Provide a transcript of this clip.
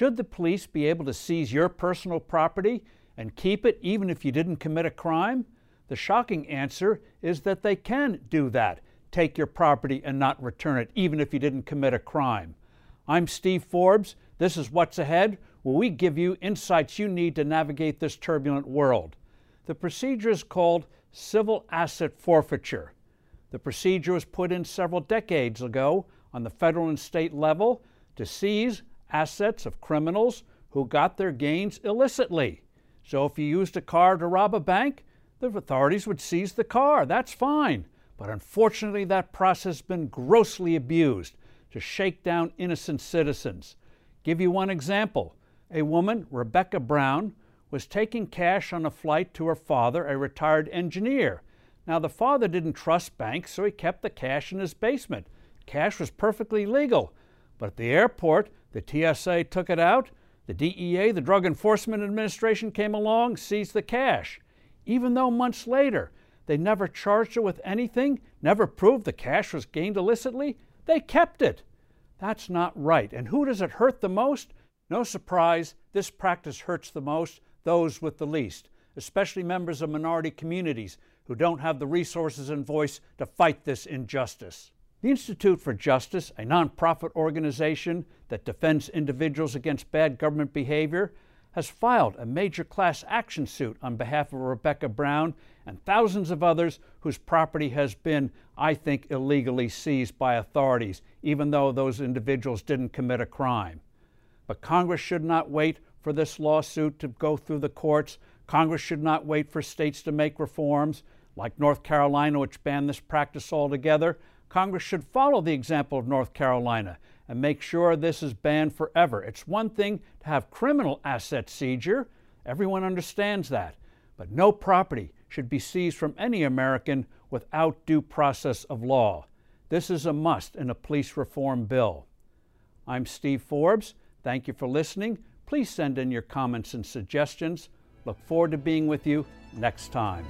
Should the police be able to seize your personal property and keep it even if you didn't commit a crime? The shocking answer is that they can do that take your property and not return it, even if you didn't commit a crime. I'm Steve Forbes. This is What's Ahead, where we give you insights you need to navigate this turbulent world. The procedure is called civil asset forfeiture. The procedure was put in several decades ago on the federal and state level to seize assets of criminals who got their gains illicitly. So if you used a car to rob a bank, the authorities would seize the car. That's fine. But unfortunately, that process has been grossly abused to shake down innocent citizens. Give you one example. A woman, Rebecca Brown, was taking cash on a flight to her father, a retired engineer. Now, the father didn't trust banks, so he kept the cash in his basement. Cash was perfectly legal. But at the airport, the TSA took it out. The DEA, the Drug Enforcement Administration, came along, seized the cash. Even though months later they never charged her with anything, never proved the cash was gained illicitly, they kept it. That's not right. And who does it hurt the most? No surprise, this practice hurts the most those with the least, especially members of minority communities who don't have the resources and voice to fight this injustice. The Institute for Justice, a nonprofit organization that defends individuals against bad government behavior, has filed a major class action suit on behalf of Rebecca Brown and thousands of others whose property has been, I think, illegally seized by authorities, even though those individuals didn't commit a crime. But Congress should not wait for this lawsuit to go through the courts. Congress should not wait for states to make reforms like North Carolina, which banned this practice altogether, Congress should follow the example of North Carolina and make sure this is banned forever. It's one thing to have criminal asset seizure, everyone understands that, but no property should be seized from any American without due process of law. This is a must in a police reform bill. I'm Steve Forbes. Thank you for listening. Please send in your comments and suggestions. Look forward to being with you next time.